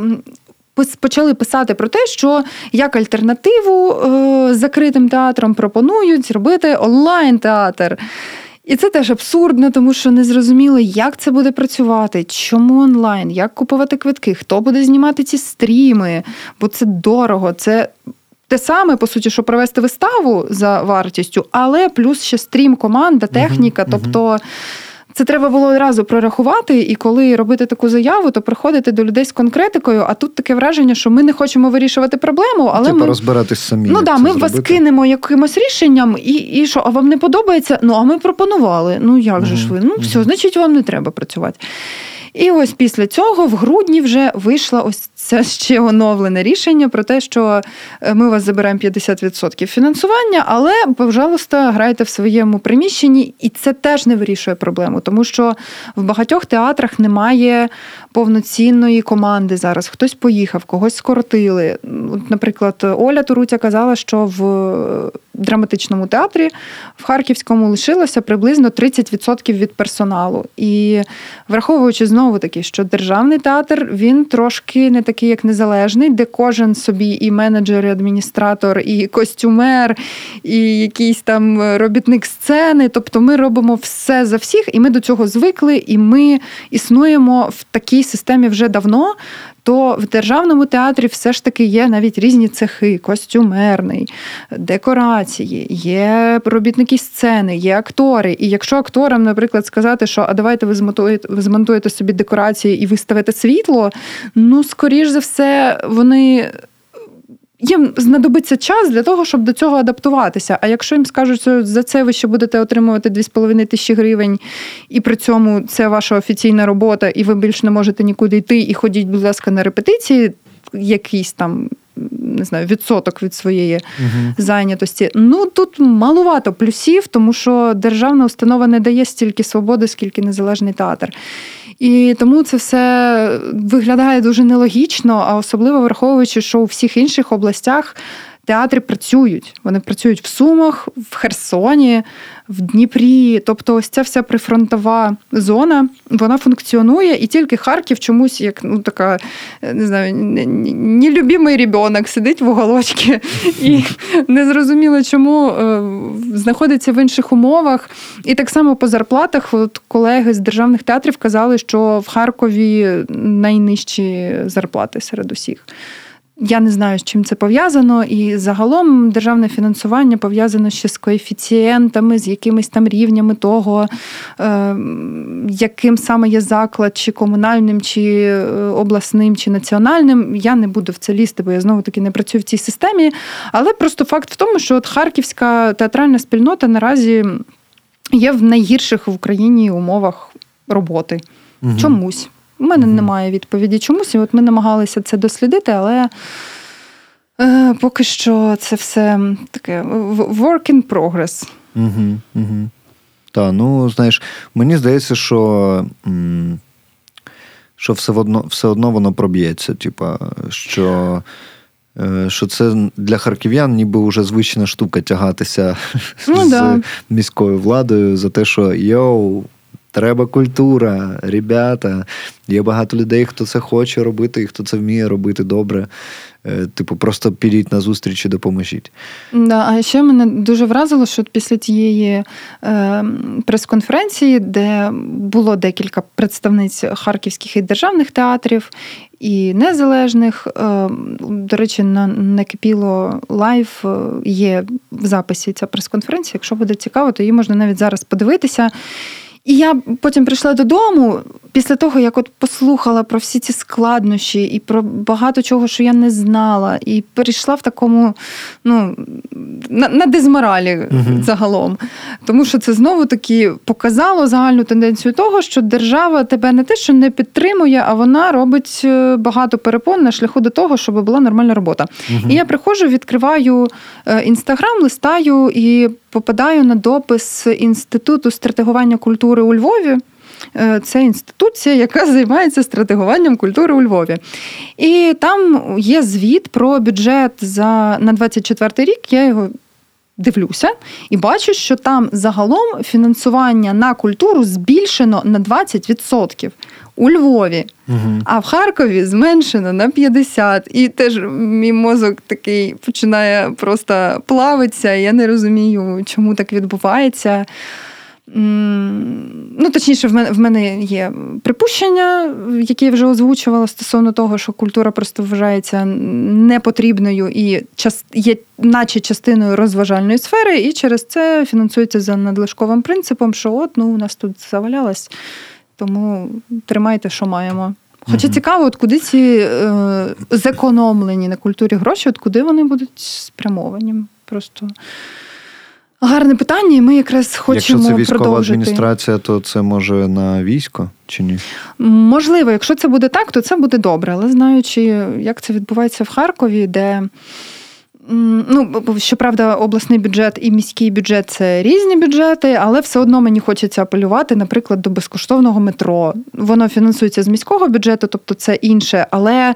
Почали писати про те, що як альтернативу е, закритим театром пропонують зробити онлайн-театр. І це теж абсурдно, тому що не зрозуміло, як це буде працювати, чому онлайн, як купувати квитки, хто буде знімати ці стріми, бо це дорого, це те саме, по суті, що провести виставу за вартістю, але плюс ще стрім, команда, техніка. Тобто. Це треба було одразу прорахувати, і коли робити таку заяву, то приходити до людей з конкретикою. А тут таке враження, що ми не хочемо вирішувати проблему, але Типа ми розбиратись самі. Ну да, ми зробити. вас кинемо якимось рішенням, і і що, а вам не подобається? Ну а ми пропонували. Ну як угу. же ж ви? Ну все, значить, вам не треба працювати. І ось після цього в грудні вже вийшло ось це ще оновлене рішення про те, що е, ми вас забираємо 50% фінансування, але, пожалуйста, грайте в своєму приміщенні, і це теж не вирішує проблему, тому що в багатьох театрах немає повноцінної команди зараз. Хтось поїхав, когось скоротили. Наприклад, Оля Туруця казала, що в драматичному театрі в Харківському лишилося приблизно 30% від персоналу. І враховуючи знову таки, що державний театр він трошки не такий, як незалежний, де кожен собі і менеджер, і адміністратор, і костюмер, і якийсь там робітник сцени. Тобто ми робимо все за всіх, і ми до цього звикли, і ми існуємо в такій системі вже давно то в державному театрі все ж таки є навіть різні цехи, костюмерний, декорації, є робітники сцени, є актори. І якщо акторам, наприклад, сказати, що а давайте ви змонтуєте, собі декорації і виставите світло, ну скоріш за все, вони їм знадобиться час для того, щоб до цього адаптуватися. А якщо їм скажуть, що за це ви ще будете отримувати 2,5 тисячі гривень, і при цьому це ваша офіційна робота, і ви більше не можете нікуди йти, і ходіть, будь ласка, на репетиції, якийсь там. Не знаю, відсоток від своєї uh зайнятості. Ну тут малувато плюсів, тому що державна установа не дає стільки свободи, скільки незалежний театр. І тому це все виглядає дуже нелогічно, а особливо враховуючи, що у всіх інших областях театри працюють. Вони працюють в Сумах, в Херсоні, в Дніпрі. Тобто, ось ця вся прифронтова зона вона функціонує, і тільки Харків чомусь, як ну така не знаю, нелюбимий ребенок сидить в уголочці і незрозуміло, чому е, знаходиться в інших умовах. І так само по зарплатах от колеги з державних театрів казали, що в Харкові найнижчі зарплати серед усіх. Я не знаю, з чим це пов'язано, і загалом державне фінансування пов'язано ще з коефіцієнтами, з якимись там рівнями того, е, яким саме є заклад, чи комунальним, чи е, обласним, чи національним. Я не буду в це лізти, бо я знову таки не працюю в цій системі. Але просто факт в тому, що от харківська театральна спільнота наразі є в найгірших в Україні умовах роботи. Угу. Чомусь. У мене mm-hmm. немає відповіді чомусь. І от ми намагалися це дослідити, але е, поки що це все таке work in progress. Угу, угу. Так, ну знаєш, мені здається, що що все одно все одно воно проб'ється. Типа, що е, що це для харків'ян ніби вже звична штука тягатися ну, з да. міською владою за те, що йоу, Треба культура, ребята. Є багато людей, хто це хоче робити і хто це вміє робити добре. Е, типу, просто підіть на зустріч і допоможіть. Да, А ще мене дуже вразило, що після тієї е, прес-конференції, де було декілька представниць харківських і державних театрів і незалежних. Е, до речі, на Накипіло Live е, є в записі ця прес-конференція. Якщо буде цікаво, то її можна навіть зараз подивитися. І я потім прийшла додому після того, як от послухала про всі ці складнощі і про багато чого, що я не знала, і перейшла в такому, ну, на, на дезморалі угу. загалом. Тому що це знову таки показало загальну тенденцію того, що держава тебе не те, що не підтримує, а вона робить е, багато перепон на шляху до того, щоб була нормальна робота. Угу. І я приходжу, відкриваю інстаграм, листаю і попадаю на допис Інституту стратегування культури у Львові. Е, це інституція, яка займається стратегуванням культури у Львові. І там є звіт про бюджет за на 24 рік. Я його дивлюся і бачу, що там загалом фінансування на культуру збільшено на 20%. У Львові, угу. а в Харкові зменшено на 50. І теж мій мозок такий починає просто плавитися. Я не розумію, чому так відбувається. Ну, точніше, в мене в мене є припущення, які я вже озвучувала стосовно того, що культура просто вважається непотрібною і є, наче частиною розважальної сфери, і через це фінансується за надлишковим принципом, що от ну у нас тут завалялось, тому тримайте, що маємо. Хоча угу. цікаво, от куди ці е, зекономлені на культурі гроші, от куди вони будуть спрямовані? Просто. Гарне питання, і ми якраз хочемо Якщо це військова продовжити. адміністрація, то це може на військо чи ні? Можливо, якщо це буде так, то це буде добре. Але знаючи, як це відбувається в Харкові, де ну щоправда, обласний бюджет і міський бюджет це різні бюджети, але все одно мені хочеться апелювати, наприклад, до безкоштовного метро. Воно фінансується з міського бюджету, тобто це інше, але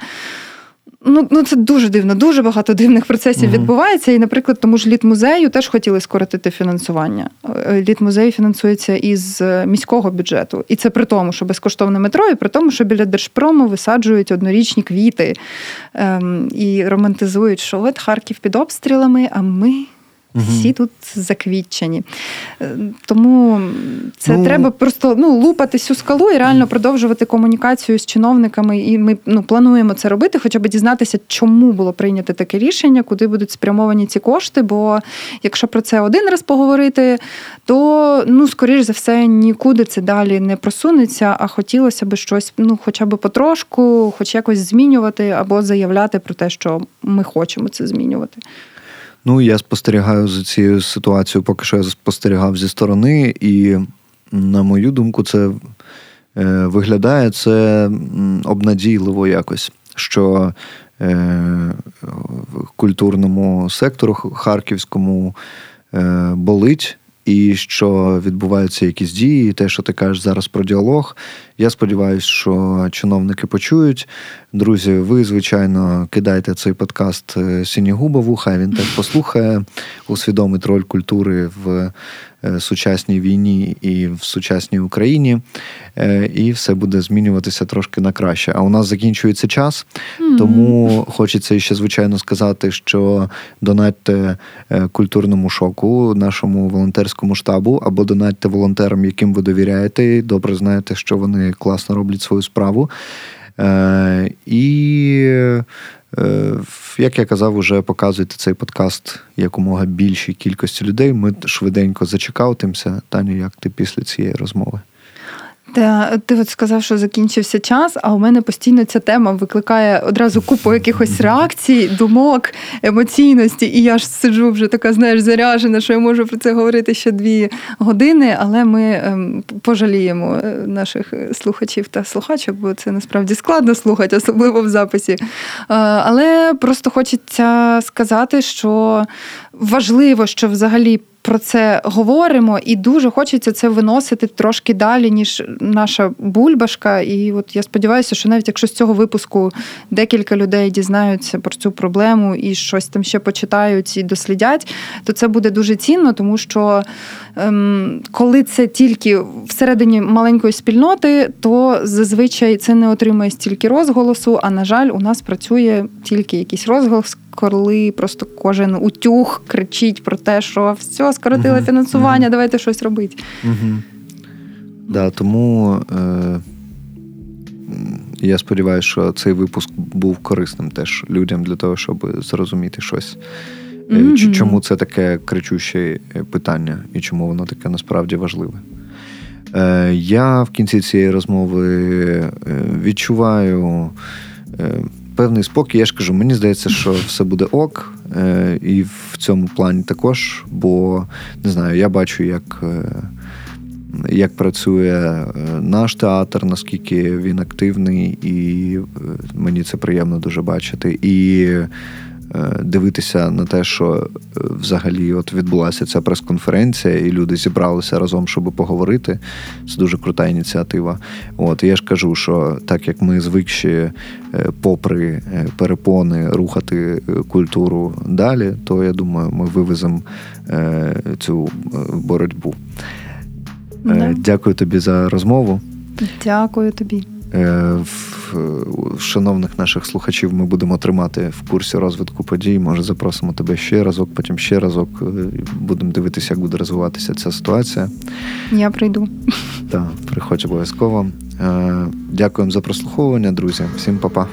Ну ну це дуже дивно. Дуже багато дивних процесів uh відбувається. І, наприклад, тому ж літмузею теж хотіли скоротити фінансування. Літ літмузей фінансується із е, міського бюджету, і це при тому, що безкоштовне метро, і при тому, що біля держпрому висаджують однорічні квіти ем, і романтизують, що от Харків під обстрілами, а ми всі тут заквітчені. Е, тому це ну, треба просто ну, лупати цю скалу і реально продовжувати комунікацію з чиновниками. І ми ну, плануємо це робити, хоча б дізнатися, чому було прийнято таке рішення, куди будуть спрямовані ці кошти. Бо якщо про це один раз поговорити, то ну, скоріш за все нікуди це далі не просунеться, а хотілося б щось, ну, хоча б потрошку, хоч якось змінювати або заявляти про те, що ми хочемо це змінювати. Ну, я спостерігаю за цією ситуацією, поки що я спостерігав зі сторони, і, на мою думку, це е, виглядає це обнадійливо якось, що е, в культурному сектору харківському е, болить і що відбуваються якісь дії, те, що ти кажеш зараз про діалог. Я сподіваюся, що чиновники почують. Друзі, ви, звичайно, кидайте цей подкаст е, Сінігубову, хай він теж послухає, усвідомить роль культури в Е, сучасній війні і в сучасній Україні, е, і все буде змінюватися трошки на краще. А у нас закінчується час, тому хочеться ще звичайно сказати, що донатьте культурному шоку, нашому волонтерському штабу, або донатьте волонтерам, яким ви довіряєте, і добре знаєте, що вони класно роблять свою справу. І Е, як я казав, уже показуйте цей подкаст якомога більшій кількості людей. Ми швиденько зачекаутимося. Таню, як ти після цієї розмови? Та ти от сказав, що закінчився час, а у мене постійно ця тема викликає одразу купу якихось реакцій, думок, емоційності. І я ж сиджу вже така, знаєш, заряжена, що я можу про це говорити ще дві години, але ми ем, пожаліємо е, наших слухачів та слухачок, бо це насправді складно слухати, особливо в записі. Е, але просто хочеться сказати, що важливо, що взагалі про це говоримо, і дуже хочеться це виносити трошки далі, ніж наша бульбашка. І от я сподіваюся, що навіть якщо з цього випуску декілька людей дізнаються про цю проблему і щось там ще почитають і дослідять, то це буде дуже цінно, тому що ем, коли це тільки всередині маленької спільноти, то зазвичай це не отримує стільки розголосу. А на жаль, у нас працює тільки якийсь розголос коли просто кожен утюг кричить про те, що все, скоротили фінансування, давайте щось робити. Да, Тому е, я сподіваюся, що цей випуск був корисним теж людям для того, щоб зрозуміти щось. Mm-hmm. Чому це таке кричуще питання і чому воно таке насправді важливе? Е, Я в кінці цієї розмови е, відчуваю певний спокій. Я ж кажу, мені здається, що все буде ок, е, і в цьому плані також. Бо не знаю, я бачу, як. Е, як працює е, наш театр, наскільки він активний, і мені це приємно дуже бачити. І Е, дивитися на те, що е, взагалі от відбулася ця прес-конференція, і люди зібралися разом, щоб поговорити. Це дуже крута ініціатива. От я ж кажу, що так як ми звикші, е, попри перепони, рухати культуру далі, то я думаю, ми вивеземо цю боротьбу. Да. Дякую тобі за розмову. Дякую тобі. Шановних наших слухачів ми будемо тримати в курсі розвитку подій. Може, запросимо тебе ще разок, потім ще разок. Е, будемо дивитися, як буде розвиватися ця ситуація. Я прийду. Так, приходь обов'язково. Е, дякуємо за прослуховування, друзі. Всім па-па.